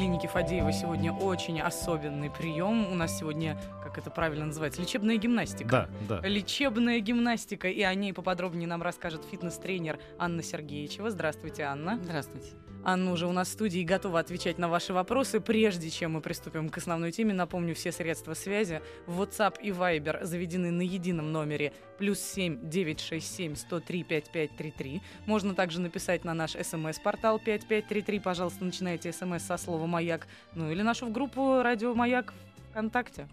Клинике Фадеева сегодня очень особенный прием. У нас сегодня, как это правильно называется, лечебная гимнастика. Да, да. Лечебная гимнастика, и о ней поподробнее нам расскажет фитнес-тренер Анна Сергеевичева. Здравствуйте, Анна. Здравствуйте. Анна уже у нас в студии и готова отвечать на ваши вопросы. Прежде чем мы приступим к основной теме, напомню, все средства связи WhatsApp и Viber заведены на едином номере плюс 7 967 103 5533. Можно также написать на наш смс-портал 5533. Пожалуйста, начинайте смс со слова «Маяк». Ну или нашу в группу «Радио Маяк» ВКонтакте.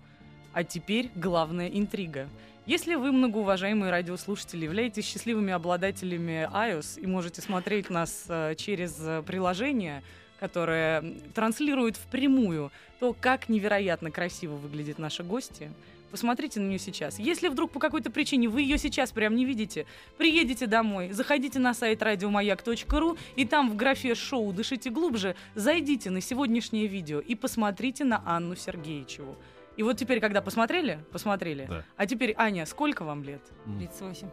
А теперь главная интрига. Если вы, многоуважаемые радиослушатели, являетесь счастливыми обладателями iOS и можете смотреть нас э, через э, приложение, которое транслирует впрямую то, как невероятно красиво выглядит наша гостья, Посмотрите на нее сейчас. Если вдруг по какой-то причине вы ее сейчас прям не видите, приедете домой, заходите на сайт радиомаяк.ру и там в графе «Шоу «Дышите глубже» зайдите на сегодняшнее видео и посмотрите на Анну Сергеевичеву. И вот теперь, когда посмотрели, посмотрели. Да. А теперь, Аня, сколько вам лет? 38.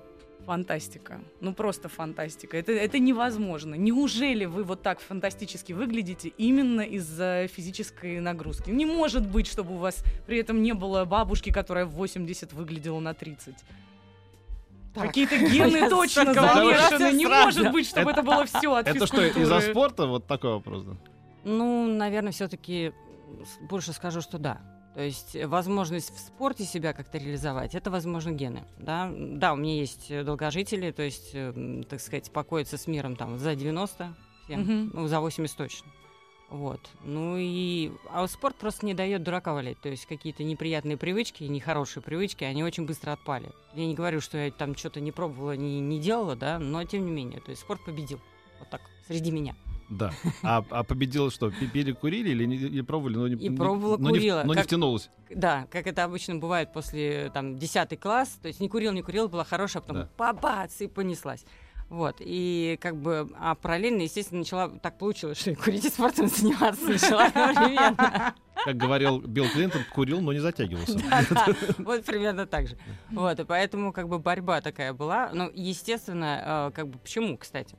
Фантастика. Ну просто фантастика. Это, это невозможно. Неужели вы вот так фантастически выглядите именно из-за физической нагрузки? Не может быть, чтобы у вас при этом не было бабушки, которая в 80 выглядела на 30. Так. Какие-то гены точно замешаны. Не может быть, чтобы это было все от Это что, из-за спорта? Вот такой вопрос, да? Ну, наверное, все-таки больше скажу, что да. То есть э, возможность в спорте себя как-то реализовать, это, возможно, гены. Да, да у меня есть э, долгожители, то есть, э, так сказать, покоиться с миром там за 90, всем, Мгм. ну, за 80 точно. Вот. Ну и... А спорт просто не дает дурака валять. То есть какие-то неприятные привычки, нехорошие привычки, они очень быстро отпали. Я не говорю, что я там что-то не пробовала, не, не делала, да, но тем не менее. То есть спорт победил. Вот так, среди меня. Да. А, а победил что? пи- Пили, курили или не, не пробовали? Но не, И пробовала, но не курила. но не Как- втянулось. Да, как это обычно бывает после там 10 класс, то есть не курил, не курил, была хорошая, а потом Да. бабац, и понеслась. Вот, и как бы, а параллельно, естественно, начала, так получилось, что и курить и спортом заниматься начала одновременно. Как говорил Билл Клинтон, курил, но не затягивался. Вот примерно так же. Вот, и поэтому как бы борьба такая была. Ну, естественно, э, как бы почему, кстати?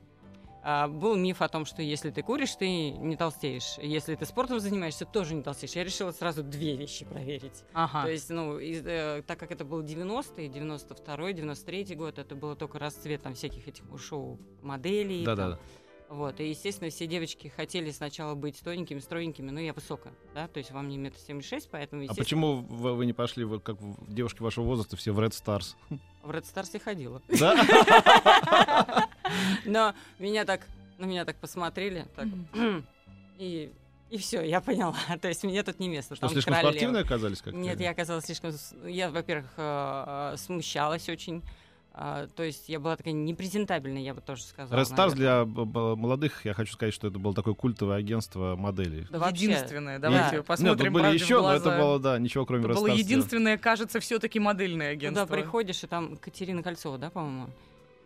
А, Был миф о том, что если ты куришь, ты не толстеешь. Если ты спортом занимаешься, тоже не толстеешь. Я решила сразу две вещи проверить. Ага. То есть, ну, из- э, так как это был 90-й, 92-й, 93-й год, это было только расцвет там всяких этих шоу моделей. там. Да-да. Вот, и, естественно, все девочки хотели сначала быть тоненькими, стройненькими, но я высокая, да, то есть вам не метр семьдесят шесть, поэтому, А естественно, почему вы, вы не пошли, вот как девушки вашего возраста, все в Red Stars? в Red Stars я ходила. Да? Но меня так, на меня так посмотрели, так, и, и все, я поняла. То есть мне тут не место. Что, там слишком королева. спортивные оказались? как Нет, я оказалась слишком... Я, во-первых, э, э, смущалась очень. А, То есть я была такая непрезентабельная, я бы тоже сказала. Red Stars для б- молодых, я хочу сказать, что это было такое культовое агентство моделей. Да вообще. Единственное, давайте Да. посмотрим Нет, тут были еще, но это было, да, ничего кроме Это Red было единственное, кажется, все-таки модельное агентство. Туда приходишь, и там Катерина Кольцова, да, по-моему?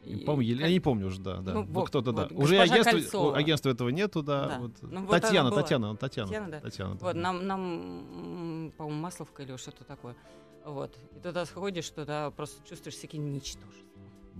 По-моему, я не помню уже, да, да. Ну, Вот кто-то, да. вот, Уже госпожа агентства, Кольцова. агентства этого нету, да. Да. вот. Ну, вот Татьяна. Татьяна, Татьяна, Татьяна, да? Татьяна. Вот, нам, нам по-моему, Масловка или что-то такое. Вот. И туда сходишь, туда просто чувствуешь себя каким ничтожеством.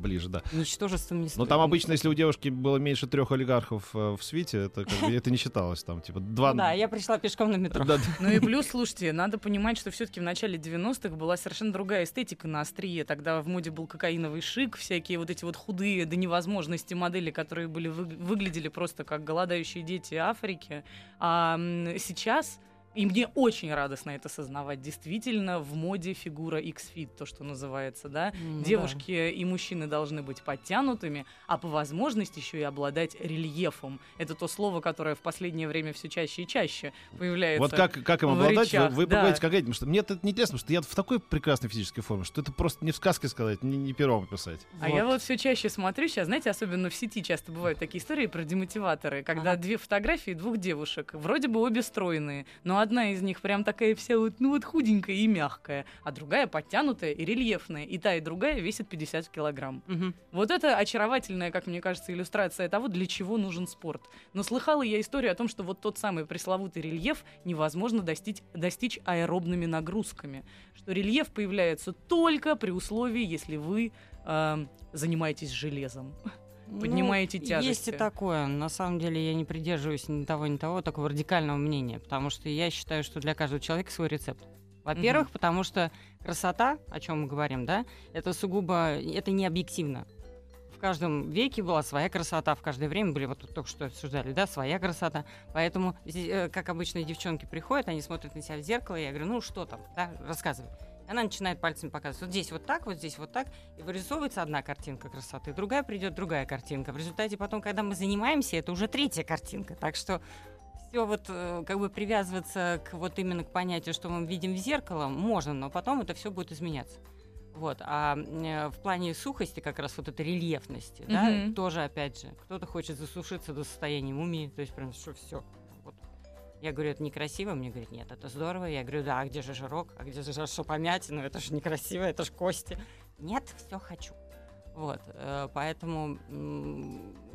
Ближе, да. Ничтожеством не Но там обычно, если у девушки было меньше трех олигархов э, в свите, это, как бы, это не считалось там, типа, два... Ну Да, я пришла пешком на метро. Да, да. Ну и плюс, слушайте, надо понимать, что все-таки в начале 90-х была совершенно другая эстетика на острие. Тогда в моде был кокаиновый шик, всякие вот эти вот худые до невозможности модели, которые были вы- выглядели просто как голодающие дети Африки. А сейчас И мне очень радостно это сознавать. Действительно, в моде фигура X-Fit, то, что называется, да. Ну Девушки и мужчины должны быть подтянутыми, а по возможности еще и обладать рельефом. Это то слово, которое в последнее время все чаще и чаще появляется. Вот как, как им обладать, вы, речах, вы да. поговорите как этим, потому что мне это не интересно, потому что я в такой прекрасной физической форме, что это просто не в сказке сказать, не, не пером описать. А я вот все чаще смотрю сейчас, знаете, особенно в сети часто бывают такие истории про демотиваторы, когда Ага. две фотографии двух девушек, вроде бы обе стройные, но но одна из них прям такая вся вот, ну вот худенькая и мягкая, а другая подтянутая и рельефная. И та, и другая весит 50 килограмм. Мгм. Вот это очаровательная, как мне кажется, иллюстрация того, для чего нужен спорт. Но слыхала я историю о том, что вот тот самый пресловутый рельеф невозможно достичь, достичь аэробными нагрузками. Что рельеф появляется только при условии, если вы э, занимаетесь железом. Поднимаете Ну, тяжести. Есть и такое. На самом деле я не придерживаюсь ни того, ни того такого радикального мнения, потому что я считаю, что для каждого человека свой рецепт. Во-первых, потому что красота, о чем мы говорим, да, это сугубо, это не объективно. В каждом веке была своя красота, в каждое время были, вот тут только что обсуждали, да, своя красота. Поэтому, э, как обычно, девчонки приходят, они смотрят на себя в зеркало, и я говорю, ну что там, да, рассказывай. Она начинает пальцами показывать. Вот здесь вот так, вот здесь вот так. И вырисовывается одна картинка красоты, другая придет другая картинка. В результате потом, когда мы занимаемся, это уже третья картинка. Так что все вот э, как бы привязываться к вот именно к понятию, что мы видим в зеркало, можно, но потом это все будет изменяться. Вот. А э, в плане сухости, как раз вот этой рельефности, да, Мгм. тоже, опять же, кто-то хочет засушиться до состояния мумии, то есть прям что все. Я говорю, это некрасиво, мне говорят, нет, это здорово. Я говорю, да, а где же жирок, а где же что помять, ну это же некрасиво, это же кости. Нет, все хочу. Вот, э, поэтому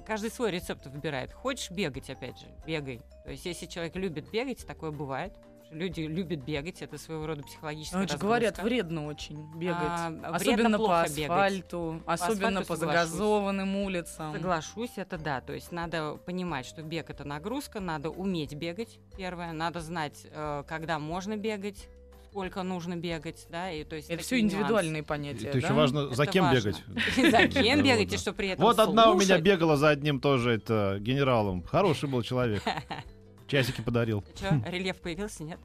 каждый свой рецепт выбирает. Хочешь бегать, опять же, бегай. То есть, если человек любит бегать, такое бывает. Люди любят бегать, это своего рода психологическая Ну, это же разгрузка. говорят, вредно очень бегать. А, особенно по плохо бегать. асфальту, особенно асфальту по соглашусь. загазованным улицам. Соглашусь, это да. То есть надо понимать, что бег это нагрузка, надо уметь бегать. Первое, надо знать, э, когда можно бегать, сколько нужно бегать, да, и то есть Это все индивидуальные понятия. Это еще да? важно, за Это кем важно. бегать. нюансы. За кем бегать, и что при этом Вот одна у меня бегала за одним тоже это генералом. Хороший был человек. Часики подарил. Чё, рельеф появился, нет?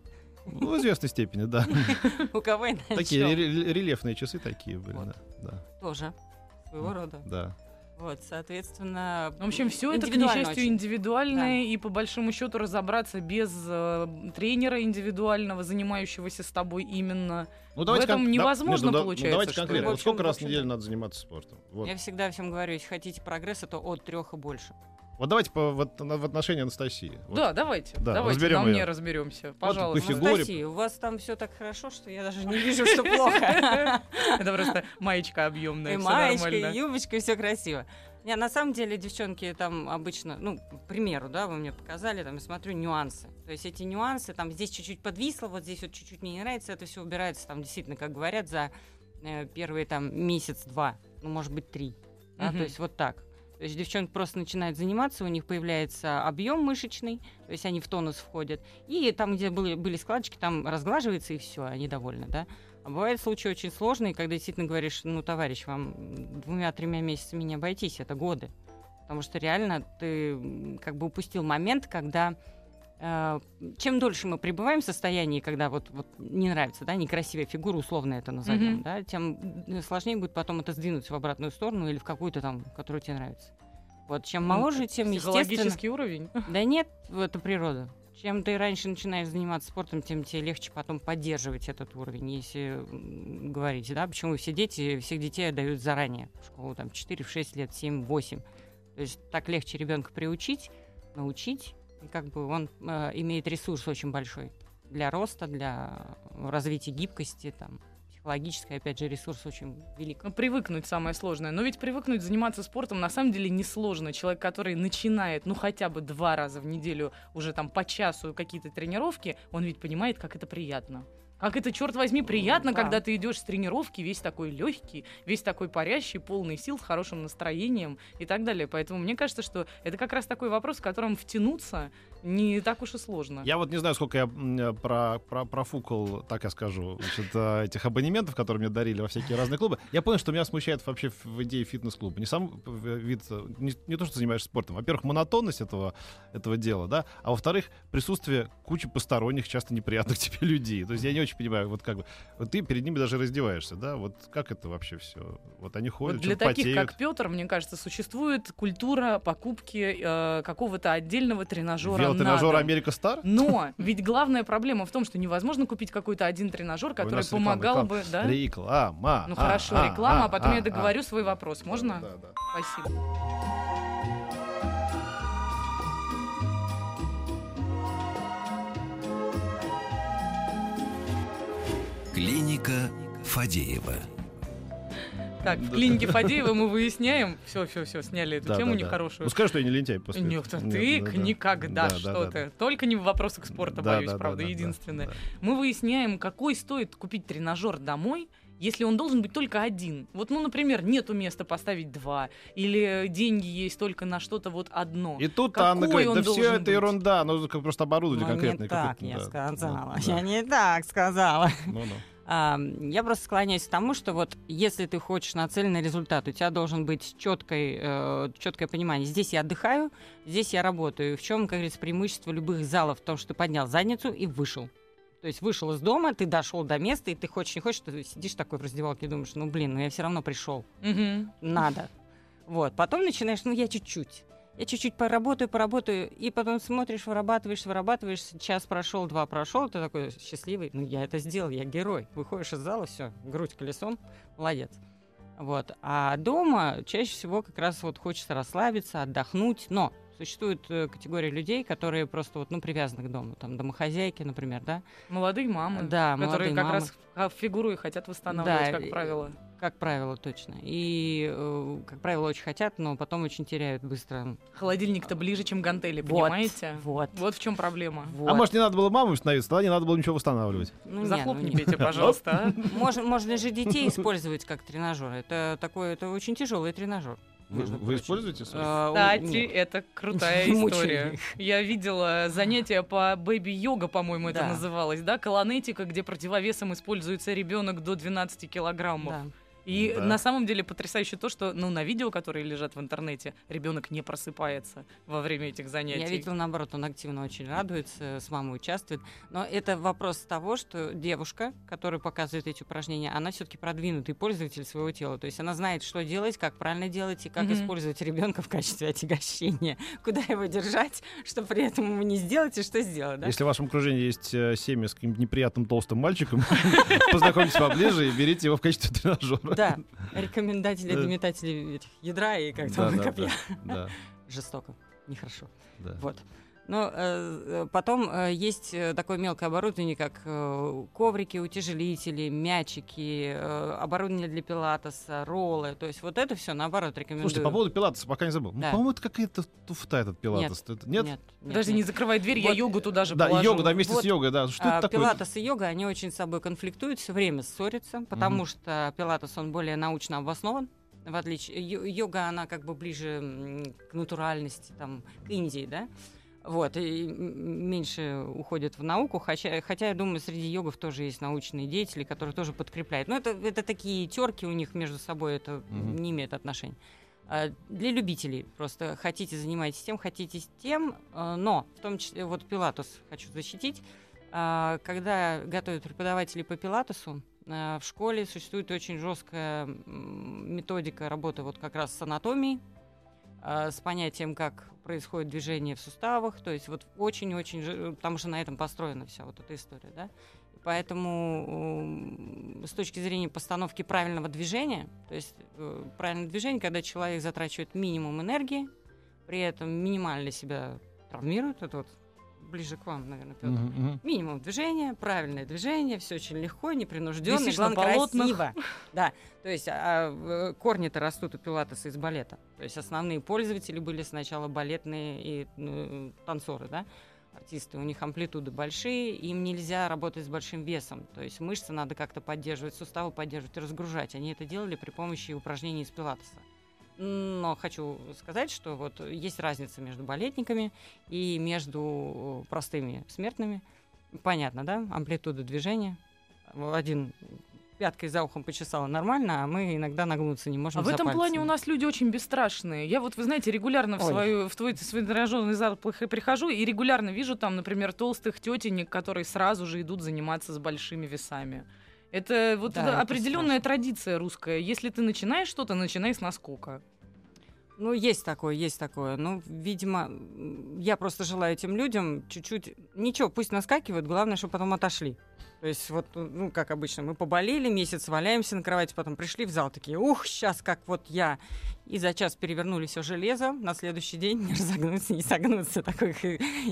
Ну, в известной степени, да. У кого и на Такие рельефные часы такие были, Вот. да. Да, Тоже своего рода. да. Вот, соответственно... В общем, все это, к несчастью, очень. индивидуальное, и по большому счету разобраться без э, тренера индивидуального, занимающегося с тобой именно. Ну, В этом кон- невозможно Между- да- получается, Ну, давайте конкретно. Вот сколько раз в неделю да. надо заниматься спортом? Вот. Я всегда всем говорю, если хотите прогресса, то от трех и больше. Вот давайте по, вот, на- в отношении Анастасии. Вот. Да, давайте. Да, давайте разберем на мне её. разберемся. по Пожалуйста. фигуре. Анастасия, у вас там все так хорошо, что я даже не вижу, что плохо. Это просто маечка объемная. И маечка, нормально. и юбочка, и все красиво. Не, на самом деле, девчонки там обычно, ну, к примеру, да, вы мне показали, там, я смотрю нюансы. То есть эти нюансы, там, здесь чуть-чуть подвисло, вот здесь вот чуть-чуть мне не нравится, это все убирается, там, действительно, как говорят, за э, первые, там, месяц-два, ну, может быть, три. да, Мгм. то есть вот так. То есть девчонки просто начинают заниматься, у них появляется объем мышечный, то есть они в тонус входят, и там, где были, были складочки, там разглаживается, и все, они довольны, да. А бывают случаи очень сложные, когда действительно говоришь, ну, товарищ, вам двумя-тремя месяцами не обойтись, это годы. Потому что реально ты как бы упустил момент, когда чем дольше мы пребываем в состоянии, когда вот, вот не нравится, да, некрасивая фигура, условно это назовем, Мгм. да, тем м, сложнее будет потом это сдвинуть в обратную сторону или в какую-то там, которая тебе нравится. Вот чем моложе, тем естественно. Уровень. Да нет, это природа. Чем ты раньше начинаешь заниматься спортом, тем тебе легче потом поддерживать этот уровень, если говорить, да, почему все дети, всех детей отдают заранее в школу, там, 4-6 лет, 7-8. То есть так легче ребенка приучить, научить, как бы он э, имеет ресурс очень большой для роста, для развития гибкости, там, психологический, опять же, ресурс очень велик. Ну, привыкнуть самое сложное. Но ведь привыкнуть заниматься спортом на самом деле несложно. Человек, который начинает, ну, хотя бы два раза в неделю, уже там по часу какие-то тренировки, он ведь понимает, как это приятно. Как это, черт возьми, приятно, да. когда ты идешь с тренировки, весь такой легкий, весь такой парящий, полный сил, с хорошим настроением и так далее. Поэтому мне кажется, что это как раз такой вопрос, в котором втянуться не так уж и сложно. Я вот не знаю, сколько я м, про, про, профукал, так я скажу, значит, э, этих абонементов, которые мне дарили во всякие разные клубы. Я понял, что меня смущает вообще в, идее фитнес-клуба. Не сам э, вид, э, не, не то, что занимаешься спортом. Во-первых, монотонность этого, этого дела, да, а во-вторых, присутствие кучи посторонних, часто неприятных тебе людей. То есть я не очень понимаю, вот как бы, вот ты перед ними даже раздеваешься, да, вот как это вообще все? Вот они ходят, Вот для таких, потеют. как Петр, мне кажется, существует культура покупки э, какого-то отдельного тренажера. Велотренажер дом. Америка Стар? Но ведь главная проблема в том, что невозможно купить какой-то один тренажер, который помогал реклама. бы, да? Реклама. Ну а, хорошо, а, реклама, а а, потом я а, договорю а. свой вопрос. Можно? Да, да. Спасибо. Клиника Фадеева. Так, в Да. клинике Фадеева мы выясняем. Все, все, все, сняли эту Да, тему да, да. нехорошую. Ну скажи, что я не лентяй после Нет, этого. ты Нет, да, да. никогда, Да, что да, да, ты. да. Только не в вопросах спорта, Да, боюсь, да, да, правда, да, да, единственное. да. Мы выясняем, какой стоит купить тренажер домой, если он должен быть только один. Вот, ну, например, нету места поставить два, или деньги есть только на что-то вот одно. И тут Какой Анна говорит, да все это быть? ерунда, нужно как просто оборудование Ну, конкретное. не так я да, сказала. да, Я да. не так сказала. Ну-ну. А, Я просто склоняюсь к тому, что вот если ты хочешь нацеленный результат, у тебя должен быть четкое, четкое понимание. Здесь я отдыхаю, здесь я работаю. В чем, как говорится, преимущество любых залов? В том, что ты поднял задницу и вышел. То есть вышел из дома, ты дошел до места, и ты хочешь, не хочешь, ты сидишь такой в раздевалке и думаешь, ну блин, ну я все равно пришел. Мгм. Надо. Вот. Потом начинаешь, ну я чуть-чуть. Я чуть-чуть поработаю, поработаю, и потом смотришь, вырабатываешь, вырабатываешь, час прошел, два прошел, ты такой счастливый, ну я это сделал, я герой. Выходишь из зала, все, грудь колесом, молодец. Вот. А дома чаще всего как раз вот хочется расслабиться, отдохнуть, но существует э, категория людей, которые просто вот, ну, привязаны к дому, там, домохозяйки, например, да? Молодые мамы, Да, которые молодые как мамы. раз фигуру и хотят восстанавливать, Да, как правило. Как правило, точно. И, э, как правило, очень хотят, но потом очень теряют быстро. Холодильник-то ближе, чем гантели, Вот. понимаете? Вот. Вот в чем проблема. А может, не надо было мамой становиться, тогда не надо было ничего восстанавливать. Ну, Захлопни, ну. Петя, пожалуйста. а. Можно, можно же детей использовать как тренажер. Это такой, это очень тяжелый тренажер. Вы, вы используете? свои? А, Кстати, нет. это крутая история. Я видела занятия по бэби-йога, по-моему, это Да. называлось, да? Колонетика, где противовесом используется ребенок до 12 килограммов. Да. И Да. на самом деле потрясающе то, что ну, на видео, которые лежат в интернете, ребенок не просыпается во время этих занятий. Я видела, наоборот, он активно очень радуется, с мамой участвует. Но это вопрос того, что девушка, которая показывает эти упражнения, она все-таки продвинутый пользователь своего тела. То есть она знает, что делать, как правильно делать и как Мгм. использовать ребенка в качестве отягощения. Куда его держать, что при этом ему не сделать и что сделать. Да? Если в вашем окружении есть э, семья с каким-то неприятным толстым мальчиком, познакомьтесь поближе и берите его в качестве тренажера. Да, рекомендатели, Да. метатели этих ядра и как Да, там да, копья. Жестоко, нехорошо. Вот. Но э, э, потом э, есть э, такое мелкое оборудование, как э, коврики, утяжелители, мячики, э, оборудование для пилатеса, роллы. То есть вот это все наоборот рекомендую. Слушайте, по поводу пилатеса, пока не забыл. Ну, Да. по-моему, это какая-то туфта этот пилатес. Это- Нет? Нет, нет, Подожди, нет. не закрывай дверь, я Вот, йогу туда же Да, положу. йога, да, вместе Вот, с йогой, да. Что А, это такое? Пилатес и йога, они очень с собой конфликтуют, все время ссорятся, потому Мгм. что пилатес, он более научно обоснован, в отличие... Йога, она как бы ближе к натуральности, там, к Индии, да? Вот, и меньше уходит в науку, хотя, хотя я думаю, среди йогов тоже есть научные деятели, которые тоже подкрепляют. Но это, это такие терки у них между собой, это Мгм. не имеет отношения. А, Для любителей просто хотите занимайтесь тем, хотите тем, э, но в том числе вот пилатус хочу защитить. А, Когда готовят преподавателей по пилатесу, а, в школе существует очень жесткая методика работы вот как раз с анатомией, а, с понятием, как происходит движение в суставах, то есть вот очень-очень, жи- потому что на этом построена вся вот эта история, да. Поэтому с точки зрения постановки правильного движения, то есть э, правильное движение, когда человек затрачивает минимум энергии, при этом минимально себя травмирует, это вот ближе к вам, наверное, Петр. Мгм. Минимум движения, правильное движение, все очень легко, непринужденно, главное, красиво. Да, то есть а, в- корни-то растут у пилатеса из балета. То есть основные пользователи были сначала балетные и ну, танцоры, да, артисты. У них амплитуды большие, им нельзя работать с большим весом. То есть мышцы надо как-то поддерживать, суставы поддерживать разгружать. Они это делали при помощи упражнений из пилатеса. Но хочу сказать, что вот есть разница между балетниками и между простыми смертными. Понятно, да? Амплитуда движения. Один пяткой за ухом почесала нормально, а мы иногда нагнуться не можем А в этом пальцами. плане у нас люди очень бесстрашные. Я вот, вы знаете, регулярно в, Ой. свою, в твой, свой тренажерный зал прих- прихожу и регулярно вижу там, например, толстых тетенек, которые сразу же идут заниматься с большими весами. Это вот Да, это определенная традиция русская. Если ты начинаешь что-то, начинай с наскока. Ну, есть такое, есть такое. Ну, видимо, я просто желаю этим людям чуть-чуть... Ничего, пусть наскакивают, главное, чтобы потом отошли. То есть вот, ну, как обычно, мы поболели, месяц валяемся на кровати, потом пришли в зал, такие, ух, сейчас как вот я. И за час перевернули все железо, на следующий день не разогнуться, не согнуться. Такой,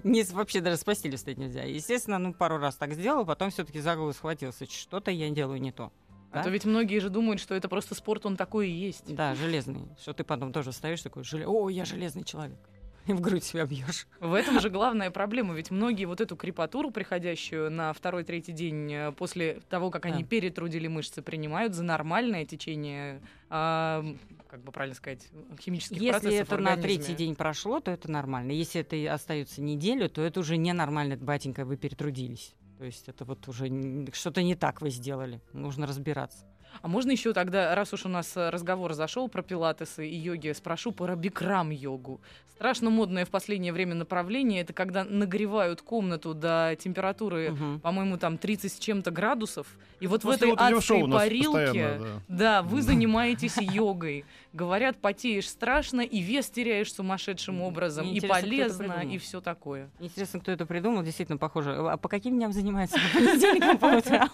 не, вообще даже с постели встать нельзя. Естественно, ну, пару раз так сделал, потом все-таки за голову схватился. Что-то я делаю не то. А Да? то ведь многие же думают, что это просто спорт, он такой и есть. Да, железный. Что ты потом тоже встаешь такой, о, я железный человек. И в грудь себя бьешь. В этом же главная проблема, ведь многие вот эту крепатуру, приходящую на второй-третий день э, после того, как они Да. перетрудили мышцы, принимают за нормальное течение, а, как бы правильно сказать, химических Если процессов это в на третий день прошло, то это нормально. Если это остается неделю, то это уже ненормально, батенька, вы перетрудились. То есть это вот уже что-то не так вы сделали. Нужно разбираться. А можно еще тогда, раз уж у нас э, разговор зашел про пилатесы и йоги, спрошу про бикрам-йогу. Страшно модное в последнее время направление, это когда нагревают комнату до температуры, Мгм. по-моему, там 30 с чем-то градусов, и вот в После этой шоу адской парилке... да. Да, вы занимаетесь йогой. Говорят, потеешь страшно, и вес теряешь сумасшедшим образом, и полезно, и все такое. Интересно, кто это придумал, действительно похоже. А по каким дням занимается? По понедельникам, по утрам?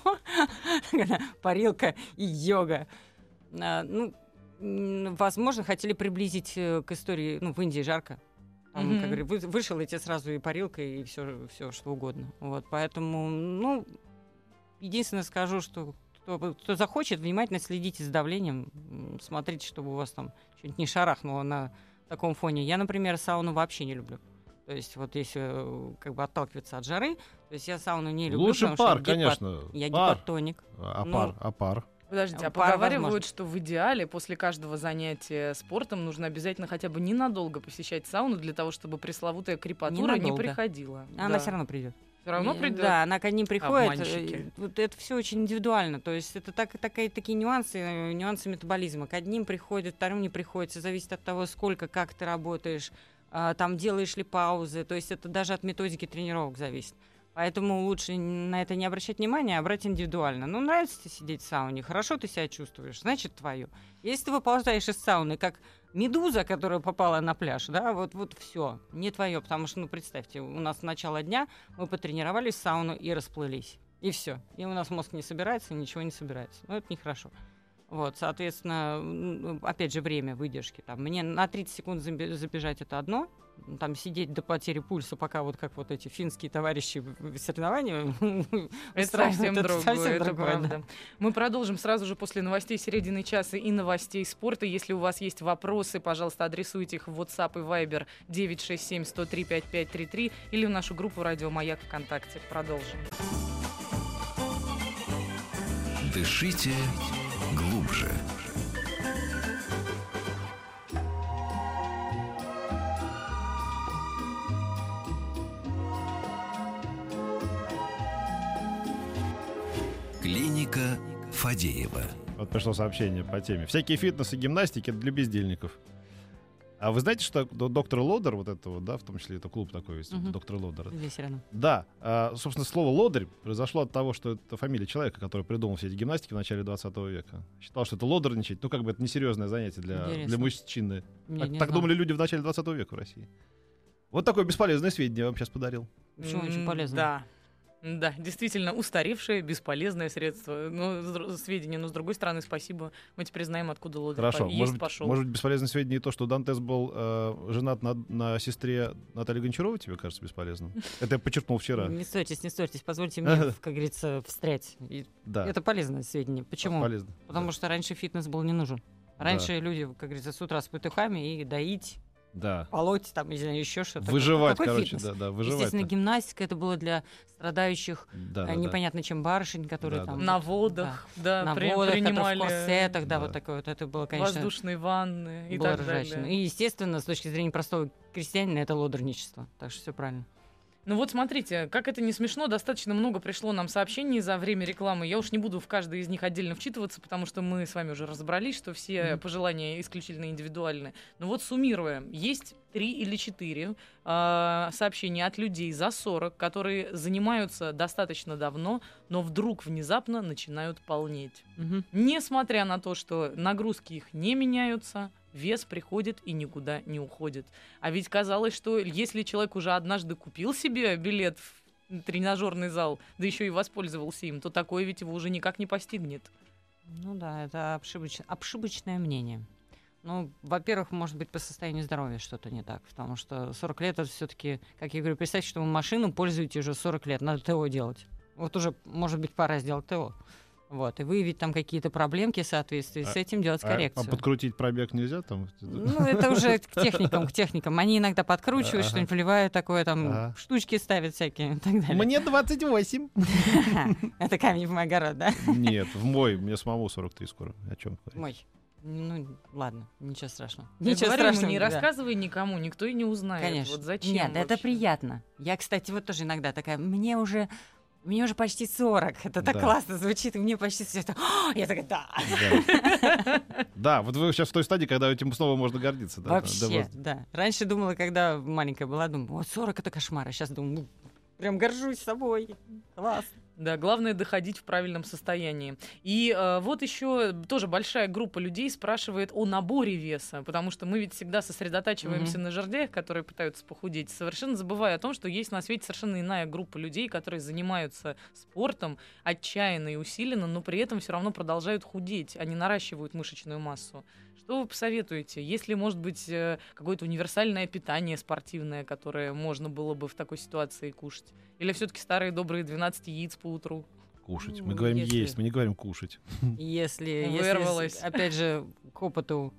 Парилка и йога. А, Ну, возможно, хотели приблизить э, к истории, ну, в Индии жарко. Там, Мгм. как говорю, вы- вышел и тебе сразу и парилка, и все, все что угодно. Вот, поэтому, ну, единственное скажу, что кто, кто захочет, внимательно следите за давлением, смотрите, чтобы у вас там что-нибудь не шарахнуло на таком фоне. Я, например, сауну вообще не люблю. То есть вот если э, как бы отталкиваться от жары, то есть я сауну не люблю. Лучше потому что пар, гипо- конечно. Я Пар. гипотоник. А Ну, пар, а пар. Подождите, а Пар поговаривают, возможно. что в идеале после каждого занятия спортом нужно обязательно хотя бы ненадолго посещать сауну для того, чтобы пресловутая крепатура не Ненадолго. приходила. Она все равно придет. Все равно придет. Да, она к ним приходит. Обманщики. э, Вот это все очень индивидуально. То есть это так, такая, такие нюансы, э, нюансы метаболизма. К одним приходит, вторым не приходит. Всё зависит от того, сколько, как ты работаешь, а, там делаешь ли паузы. То есть это даже от методики тренировок зависит. Поэтому лучше на это не обращать внимания, а брать индивидуально. Ну, нравится тебе сидеть в сауне, хорошо ты себя чувствуешь, значит, твое. Если ты выползаешь из сауны, как медуза, которая попала на пляж, да, вот, вот все, не твое, потому что, ну, представьте, у нас начало дня, мы потренировались в сауну и расплылись. И все. И у нас мозг не собирается, ничего не собирается. Ну, это нехорошо. Вот, соответственно, опять же, время выдержки. Там, мне на 30 секунд забежать это одно, там сидеть до потери пульса, пока вот как вот эти финские товарищи соревновании Это совсем другое, совсем это другое, правда. да. Мы продолжим сразу же после новостей середины часа и новостей спорта. Если у вас есть вопросы, пожалуйста, адресуйте их в WhatsApp и Viber 967-103-5533 или в нашу группу «Радио Маяк» ВКонтакте. Продолжим. Дышите глубже. Фадеева. Вот пришло сообщение по теме. Всякие фитнес и гимнастики это для бездельников. А вы знаете, что доктор Лодер, вот это вот, да, в том числе это клуб такой есть, Мгм. доктор Лодер. Здесь рядом. Да, а, собственно, слово лодырь произошло от того, что это фамилия человека, который придумал все эти гимнастики в начале 20 века. Считал, что это лодерничать, ну, как бы это несерьезное занятие для, Интересно. для мужчины. Не- так не так думали люди в начале 20 века в России. Вот такое бесполезное сведение я вам сейчас подарил. Почему очень М, полезно? Да. Да, действительно, устаревшее, бесполезное средство. Ну, сведения, но с другой стороны, спасибо. Мы теперь знаем, откуда лодырь Хорошо. по- есть Может, быть- пошел. может быть, бесполезное сведение и то, что Дантес был э, женат на, на сестре Натальи Гончаровой, тебе кажется бесполезным? Это я подчеркнул вчера. Не ссорьтесь, не ссорьтесь. Позвольте мне, как говорится, встрять. Да, Это полезное сведение. Почему? полезно. Потому что раньше фитнес был не нужен. Раньше люди, как говорится, с утра с петухами и доить, Да. полоть, там, не знаю, еще что-то. Выживать, Какой короче, фитнес? да, да, выживать. Естественно, гимнастика это было для страдающих, Да, э, да, да. непонятно чем барышень, которые Да, да. там На водах, да, на при- водах, принимали в корсетах, да, Да. вот такое вот. Это было, конечно, воздушные ванны и так ржачно. далее. И, естественно, с точки зрения простого крестьянина, это лодорничество. Так что все правильно. Ну вот смотрите, как это не смешно, достаточно много пришло нам сообщений за время рекламы. Я уж не буду в каждое из них отдельно вчитываться, потому что мы с вами уже разобрались, что все Мгм. пожелания исключительно индивидуальны. Но вот суммируя, есть три или четыре а, сообщения от людей за 40, которые занимаются достаточно давно, но вдруг внезапно начинают полнеть. Несмотря на то, что нагрузки их не меняются, вес приходит и никуда не уходит. А ведь казалось, что если человек уже однажды купил себе билет в тренажерный зал, да еще и воспользовался им, то такое ведь его уже никак не постигнет. Ну да, это ошибоч... ошибочное мнение. Ну, во-первых, может быть, по состоянию здоровья что-то не так, потому что 40 лет это все-таки, как я говорю, представьте, что вы машину пользуете уже 40 лет, надо ТО делать. Вот уже, может быть, пора сделать ТО. Вот, и выявить там какие-то проблемки в соответствии А- с этим, делать А- коррекцию. А, подкрутить пробег нельзя там? Ну, это уже к техникам, к техникам. Они иногда подкручивают, Ага. что-нибудь вливают такое, там, Ага. штучки ставят всякие и так далее. Мне 28. Это камень в мой огород, да? Нет, в мой, мне самому 43 скоро. О чем говорить? Мой. Ну, ладно, ничего страшного. Я Ничего говорю ему, страшного. не да. рассказывай никому, никто и не узнает. Конечно. Вот зачем Нет, это вообще? приятно. Я, кстати, вот тоже иногда такая, мне уже мне уже почти 40. Это так Да. классно звучит, и мне почти все это. Я такая, да. Да. Да, вот вы сейчас в той стадии, когда этим снова можно гордиться. да, Вообще, да. Раньше думала, когда маленькая была, думаю, вот 40 это кошмар. А сейчас думаю, ну, прям горжусь собой. Класс. Да, главное доходить в правильном состоянии. И э, вот еще тоже большая группа людей спрашивает о наборе веса, потому что мы ведь всегда сосредотачиваемся на жердях, которые пытаются похудеть, совершенно забывая о том, что есть на свете совершенно иная группа людей, которые занимаются спортом отчаянно и усиленно, но при этом все равно продолжают худеть, они наращивают мышечную массу. Что вы посоветуете? Есть ли, может быть, э, какое-то универсальное питание спортивное, которое можно было бы в такой ситуации кушать? Или все-таки старые добрые 12 яиц по утру? Кушать. Ну, Мы говорим если- есть, мы не говорим кушать. Если, если, Вырвалась. с- опять же, к опыту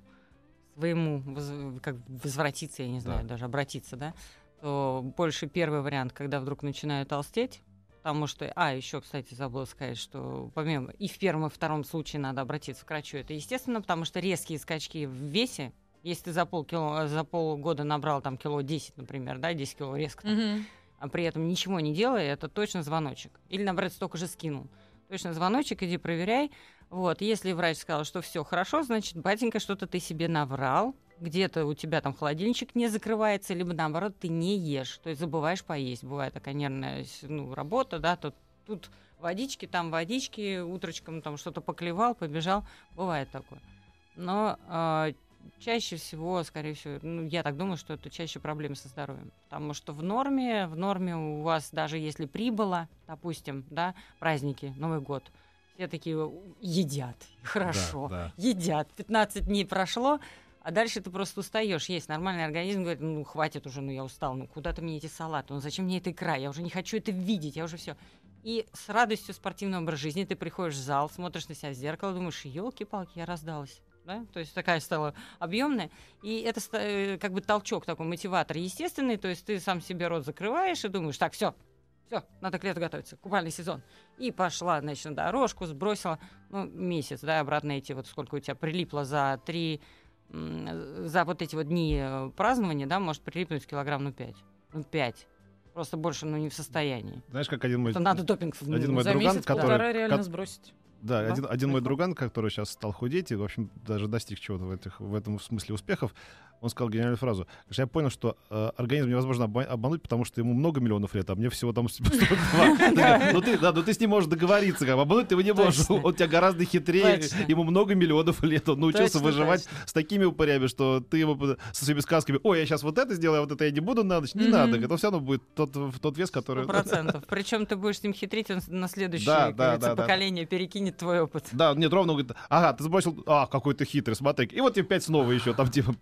своему воз- как возвратиться, я не знаю, Да. даже обратиться, да, то больше первый вариант, когда вдруг начинаю толстеть, потому что, а, еще, кстати, забыла сказать, что помимо и в первом, и втором случае надо обратиться к врачу, это естественно, потому что резкие скачки в весе, если ты за полкило, за полгода набрал там кило 10, например, да, 10 кило резко, там, а при этом ничего не делая, это точно звоночек. Или, наоборот, столько же скинул. Точно звоночек, иди проверяй. Вот, если врач сказал, что все хорошо, значит, батенька, что-то ты себе наврал, где-то у тебя там холодильничек не закрывается, либо наоборот ты не ешь, то есть забываешь поесть. Бывает такая нервная ну, работа, да, тут, тут водички, там водички, утрочком там что-то поклевал, побежал, бывает такое. Но а, чаще всего, скорее всего, ну, я так думаю, что это чаще проблемы со здоровьем. Потому что в норме, в норме у вас, даже если прибыло, допустим, да, праздники, Новый год, все такие едят, хорошо, Да, едят. 15 дней прошло, а дальше ты просто устаешь. Есть нормальный организм, говорит, ну хватит уже, ну я устал, ну куда ты мне эти салаты, ну зачем мне эта икра, я уже не хочу это видеть, я уже все. И с радостью спортивного образа жизни ты приходишь в зал, смотришь на себя в зеркало, думаешь, елки-палки, я раздалась. Да? То есть такая стала объемная. И это э, как бы толчок такой, мотиватор естественный. То есть ты сам себе рот закрываешь и думаешь, так, все, все, надо к лету готовиться, купальный сезон. И пошла, значит, на дорожку, сбросила, ну, месяц, да, обратно эти вот сколько у тебя прилипло за три, м, за вот эти вот дни э, празднования, да, может прилипнуть килограмм, ну, пять. Ну, пять. Просто больше, ну, не в состоянии. Знаешь, как один мой... Это надо допинг. ну, Один мой За друган, месяц-полтора который- реально ко- сбросить. Да, Да, один, один мой друган, который сейчас стал худеть и, в общем, даже достиг чего-то в, этих, в этом смысле успехов, он сказал гениальную фразу. Говорит, Я понял, что э, организм невозможно обмануть, потому что ему много миллионов лет, а мне всего там 42. Ну ты, да, ну ты с ним можешь договориться, как обмануть ты его не можешь. Он тебя гораздо хитрее, ему много миллионов лет, он научился выживать с такими упырями, что ты под- со своими сказками, ой, я сейчас вот это сделаю, а вот это я не буду на ночь. Не надо, это все равно будет тот, тот вес, который... Процентов. Причем ты будешь с ним хитрить, он на следующее поколение перекинет твой опыт. Да, нет, ровно говорит, ага, ты сбросил, а, какой ты хитрый, смотри. И вот тебе пять снова еще, там типа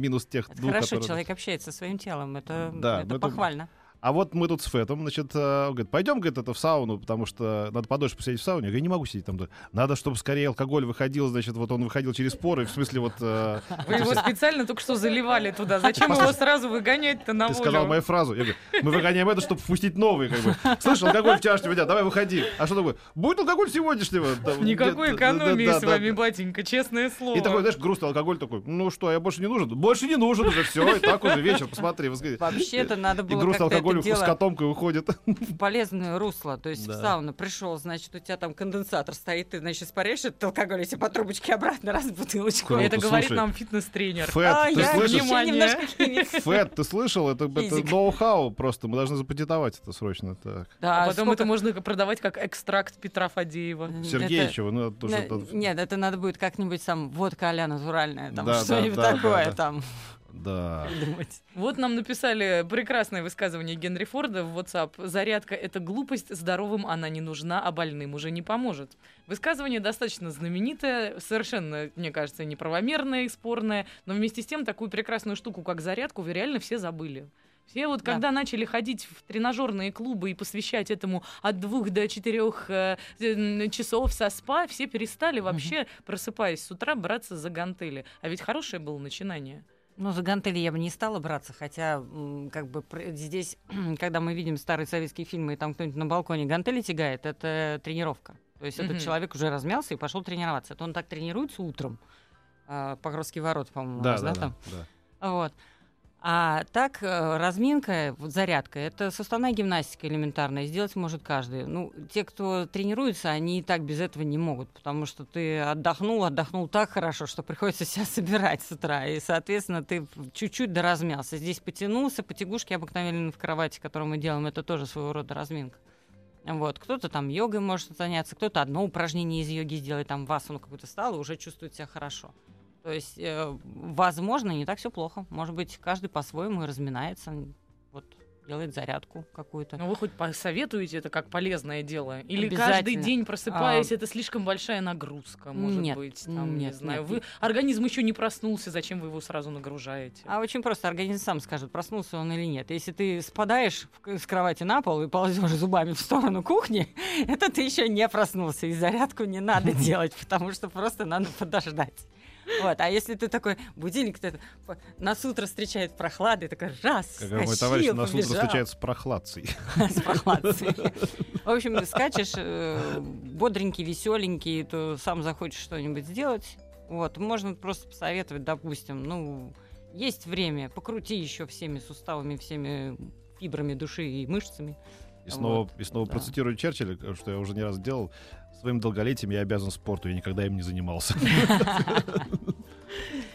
минус тех Это двух, хорошо, которые- человек общается со своим телом. Это, Да, это ну это- похвально. А вот мы тут с Фетом, значит, э, он говорит, пойдем, говорит, это в сауну, потому что надо подольше посидеть в сауне. Я говорю, не могу сидеть там. Надо, чтобы скорее алкоголь выходил, значит, вот он выходил через поры, в смысле вот... э, Вы его специально только что заливали туда. Зачем его сразу выгонять-то на Ты сказал мою фразу. Я говорю, мы выгоняем это, чтобы впустить новый, как бы. Слышь, алкоголь вчерашнего дня, давай выходи. А что такое? Будет алкоголь сегодняшнего. Там, Никакой где- да, да, экономии с да, вами, да. батенька, честное слово. И такой, знаешь, грустный алкоголь такой, ну что, я больше не нужен? Больше не нужен уже, все, и так уже вечер, посмотри. вот смотри. Вообще-то надо И было грустный как-то алкоголь с котомкой уходит. в полезное русло. То есть Да. в сауну пришел, значит, у тебя там конденсатор стоит, ты, значит, испаряешь этот алкоголь, если по трубочке обратно, раз в бутылочку. Круто, Это говорит слушай. нам фитнес-тренер. Фэт, А, ты я слышишь? немножко. Фэт, ты слышал? Это, это ноу-хау просто. Мы должны запатентовать это срочно. Так. Да, А потом сколько- это можно продавать как экстракт Петра Фадеева. Сергеичева, ну, тоже... Нет, это надо будет как-нибудь там водка а натуральная, там что-нибудь да, да, такое да. там Да. придумать. Вот нам написали прекрасное высказывание Генри Форда в WhatsApp. Зарядка — это глупость, здоровым она не нужна, а больным уже не поможет. Высказывание достаточно знаменитое, совершенно, мне кажется, неправомерное и спорное, но вместе с тем такую прекрасную штуку, как зарядку, вы реально все забыли. Все вот Да. когда начали ходить в тренажерные клубы и посвящать этому от двух до четырех э, э, часов со спа, все перестали вообще, просыпаясь с утра, браться за гантели. А ведь хорошее было начинание. Ну, за гантели я бы не стала браться, хотя, как бы, здесь, когда мы видим старые советские фильмы, и там кто-нибудь на балконе гантели тягает, это тренировка. То есть этот человек уже размялся и пошел тренироваться. Это он так тренируется утром. А, Покровский ворот, по-моему, Да, да, да, там? да. Вот. А так, э, разминка, вот зарядка, это суставная гимнастика элементарная, сделать может каждый. Ну, те, кто тренируется, они и так без этого не могут, потому что ты отдохнул, отдохнул так хорошо, что приходится себя собирать с утра, и, соответственно, ты чуть-чуть доразмялся. Здесь потянулся, потягушки обыкновенные в кровати, которую мы делаем, это тоже своего рода разминка. Вот, кто-то там йогой может заняться, кто-то одно упражнение из йоги сделает, там васану какую-то стал и уже чувствует себя хорошо. То есть, э, возможно, не так все плохо. Может быть, каждый по-своему разминается, вот делает зарядку какую-то. Но вы хоть посоветуете это как полезное дело? Или каждый день просыпаясь, это слишком большая нагрузка, может Нет, быть? Там, не нет, знаю. нет, Вы организм еще не проснулся, зачем вы его сразу нагружаете? А очень просто, организм сам скажет, проснулся он или нет. Если ты спадаешь с кровати на пол и ползешь зубами в сторону кухни, это ты еще не проснулся, и зарядку не надо делать, потому что просто надо подождать. Вот. А если ты такой, будильник ты нас утро встречает прохладой, такой раз, Как мой товарищ нас утро встречает с прохладцей. с прохладцей. В общем, скачешь э, бодренький, веселенький, то сам захочешь что-нибудь сделать. Вот, можно просто посоветовать, допустим, ну, есть время, покрути еще всеми суставами, всеми фибрами души и мышцами. И снова, Вот, и снова да. процитирую Черчилля, э, что я уже не раз делал. Своим долголетием я обязан спорту, я никогда им не занимался.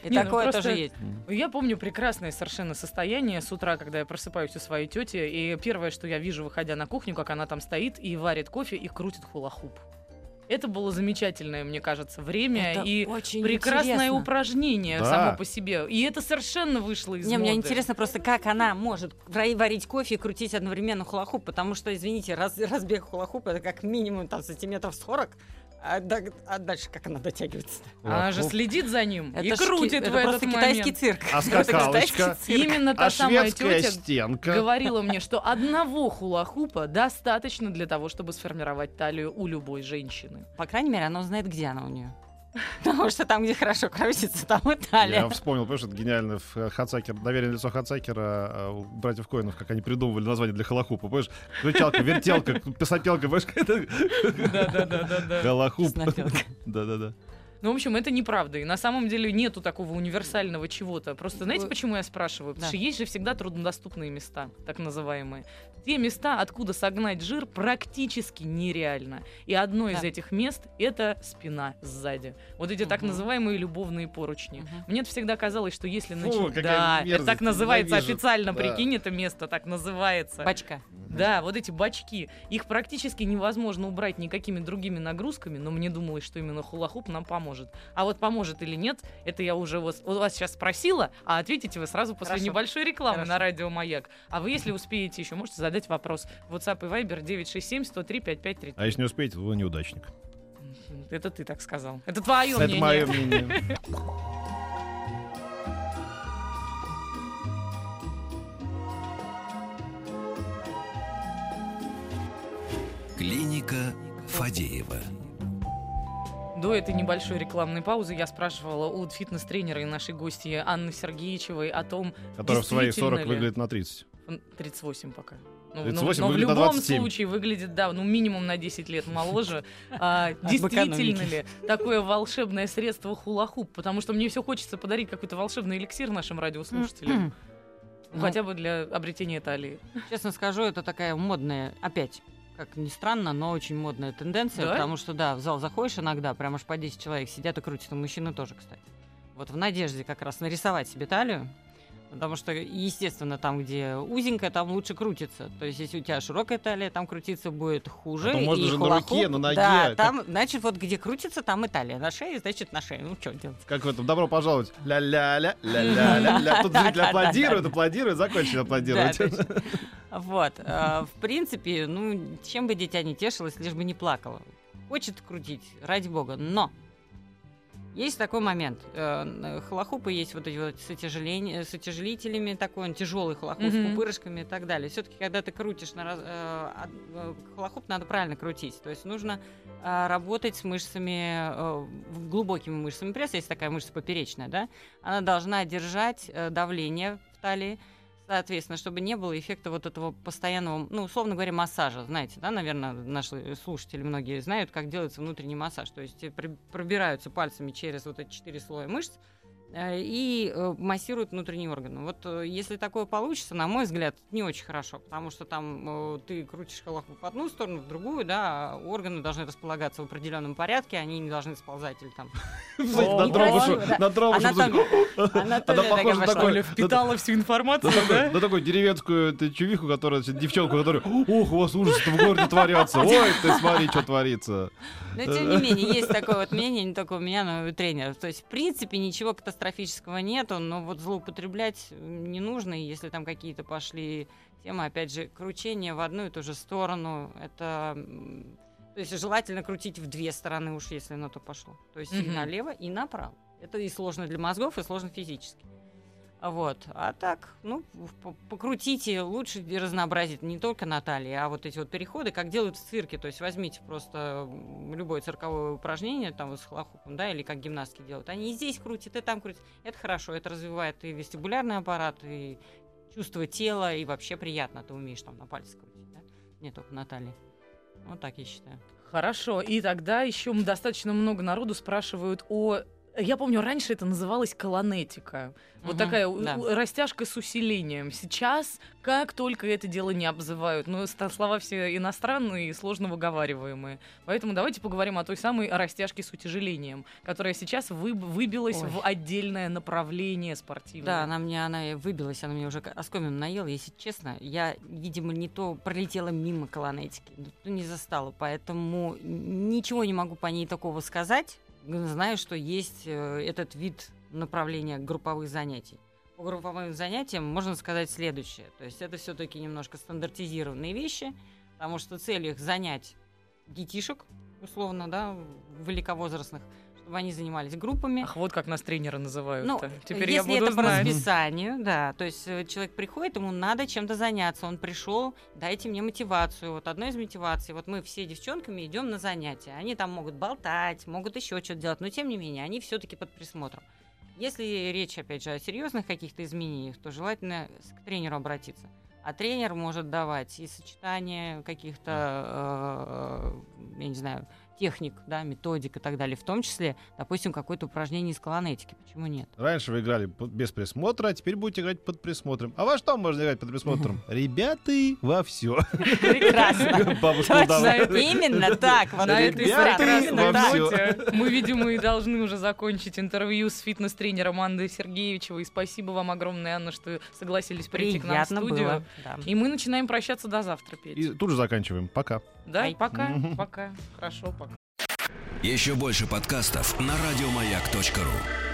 И Не, ну такое просто- тоже есть. Я помню прекрасное совершенно состояние с утра, когда я просыпаюсь у своей тети, и первое, что я вижу, выходя на кухню, как она там стоит и варит кофе и крутит хула-хуп. Это было замечательное, мне кажется, время Это и очень прекрасное интересно. упражнение Да. само по себе. И это совершенно вышло из Не, мне моды. интересно просто, как она может вари- варить кофе и крутить одновременно хулахуп, потому что, извините, раз- разбег хулахуп это как минимум там сантиметров 40, а, да- а дальше как она дотягивается? Она же следит за ним и Это ки- крутит это в этот просто китайский момент. цирк. А Это китайский скакалочка? цирк. Именно та А самая тетя стенка? говорила мне, что одного хула-хупа достаточно для того, чтобы сформировать талию у любой женщины. По крайней мере, она узнает, где она у нее. Потому что там, где хорошо крутится, там и талия. Я вспомнил, понимаешь, это гениально в э, Хацакер, доверенное лицо Хацакера э, у братьев Коинов, как они придумывали название для холохупа. Понимаешь, кричалка, вертелка, писопелка, понимаешь, это Да-да-да-да-да. холохуп. Снопелка. Да-да-да. Ну, в общем, это неправда. И на самом деле нету такого универсального чего-то. Просто знаете, почему я спрашиваю? Потому Да. что есть же всегда труднодоступные места, так называемые. Те места, откуда согнать жир, практически нереально. И одно из Да. этих мест — это спина сзади. Вот эти так Мгм. называемые любовные поручни. Мгм. Мне это всегда казалось, что если... Фу, начи- какая Да, это мерзость, так называется ненавижу. официально, Да. прикинь, это место так называется. Бачка. Да, вот эти бачки, их практически невозможно убрать никакими другими нагрузками, но мне думалось, что именно хула-хуп нам поможет. А вот поможет или нет, это я уже вас, у вас сейчас спросила, а ответите вы сразу после Хорошо. небольшой рекламы Хорошо. на радио Маяк. А вы, если успеете еще, можете задать вопрос. WhatsApp и Viber 967-103-5533. А если не успеете, вы неудачник. Это ты так сказал. Это твое Это мнение. мое мнение. Клиника Фадеева. До этой небольшой рекламной паузы я спрашивала у фитнес-тренера и нашей гости Анны Сергеевичевой о том, Который в свои Действительно 40 ли? выглядит на 30. Он 38 пока. Ну, 38 но, но в любом 27. случае выглядит, да, ну минимум на 10 лет моложе. А, действительно ли такое волшебное средство хула-хуп? Потому что мне все хочется подарить какой-то волшебный эликсир нашим радиослушателям. Ну, Хотя бы для обретения талии. Честно скажу, это такая модная, опять, как ни странно, но очень модная тенденция, Да? потому что, да, в зал заходишь иногда, прям аж по 10 человек сидят и крутят, и мужчины тоже, кстати. Вот в надежде как раз нарисовать себе талию, потому что, естественно, там, где узенькая, там лучше крутится. То есть, если у тебя широкая талия, там крутиться будет хуже. А то можно и же на хулахуп- руке, на ноге, Да, как- там, значит, вот где крутится, там и талия. На шее, значит, на шее. Ну, что делать? Как в этом «Добро пожаловать». Ля-ля-ля, ля-ля-ля-ля. Тут зрители аплодируют, аплодируют, закончили аплодировать. Вот. э, В принципе, ну, чем бы дитя не тешилось, лишь бы не плакало. Хочет крутить, ради бога. Но есть такой момент. Э, Хулахупы есть вот эти вот с, отяжелень- с отяжелителями, такой он тяжелый хулахуп с Мгм. пупырышками и так далее. Все-таки, когда ты крутишь на раз- э, э, хулахуп, надо правильно крутить. То есть нужно э, работать с мышцами, э, глубокими мышцами пресса, есть такая мышца поперечная, да, она должна держать э, давление в талии, Соответственно, чтобы не было эффекта вот этого постоянного, ну, условно говоря, массажа. Знаете, да, наверное, наши слушатели многие знают, как делается внутренний массаж. То есть э, пробираются пальцами через вот эти четыре слоя мышц и э, массируют внутренние органы. Вот э, если такое получится, на мой взгляд, не очень хорошо, потому что там э, ты крутишь халаху в одну сторону, в другую, да, а органы должны располагаться в определенном порядке, они не должны сползать или там На дробушу, на дробушу. Такой- Оля впитала всю информацию, да? на такую деревенскую чувиху, которая, девчонку, которая, ох, у вас ужас в городе творятся, ой, ты смотри, что творится. Но тем не менее, есть такое вот мнение, не только у меня, но и у тренеров. То есть, в принципе, ничего катастрофического нету, но вот злоупотреблять не нужно. И если там какие-то пошли темы, опять же, кручение в одну и ту же сторону, это... То есть желательно крутить в две стороны уж, если на то пошло. То есть и Мгм. налево, и направо. Это и сложно для мозгов, и сложно физически. Вот. А так, ну, покрутите, лучше разнообразить не только на талии, а вот эти вот переходы, как делают в цирке. То есть возьмите просто любое цирковое упражнение, там, с хлохупом, да, или как гимнастки делают. Они и здесь крутят, и там крутят. Это хорошо, это развивает и вестибулярный аппарат, и чувство тела, и вообще приятно. Ты умеешь там на пальце крутить, да? Не только на талии. Вот так я считаю. Хорошо, и тогда еще достаточно много народу спрашивают о... Я помню, раньше это называлось колонетика. Вот Мгм, такая да. растяжка с усилением. Сейчас, как только это дело не обзывают, ну, слова все иностранные и сложно выговариваемые. Поэтому давайте поговорим о той самой растяжке с утяжелением, которая сейчас вы- выбилась Ой. в отдельное направление спортивное. Да, она мне, она выбилась, она мне уже оскомину наела, если честно. Я, видимо, не то пролетела мимо колонетики, ну, не застала, поэтому ничего не могу по ней такого сказать. Знаю, что есть э, этот вид направления групповых занятий. По групповым занятиям можно сказать следующее. То есть это все-таки немножко стандартизированные вещи, потому что цель их занять детишек, условно, да, великовозрастных, они занимались группами. Ах, вот как нас тренеры называют. Ну, Теперь если я буду это по знать. расписанию, да, то есть э, человек приходит, ему надо чем-то заняться, он пришел, дайте мне мотивацию. Вот одной из мотиваций, вот мы все девчонками идем на занятия, они там могут болтать, могут еще что-то делать, но тем не менее они все-таки под присмотром. Если речь, опять же, о серьезных каких-то изменениях, то желательно к тренеру обратиться. А тренер может давать и сочетание каких-то, э, я не знаю, техник, да, методик и так далее, в том числе, допустим, какое-то упражнение из колонетики. Почему нет? Раньше вы играли под- без присмотра, а теперь будете играть под присмотром. А во что можно играть под присмотром? Ребята, во все. Прекрасно. Бабушка Точно, именно так. На это этой Ребята, прекрасной ноте мы, видимо, и должны уже закончить интервью с фитнес-тренером Анной Сергеевичевой. Спасибо вам огромное, Анна, что согласились прийти к нам в студию. И мы начинаем прощаться до завтра, Петь. И тут же заканчиваем. Пока. Да, Ай. пока, пока. Хорошо, пока. Еще больше подкастов на радиомаяк.ру.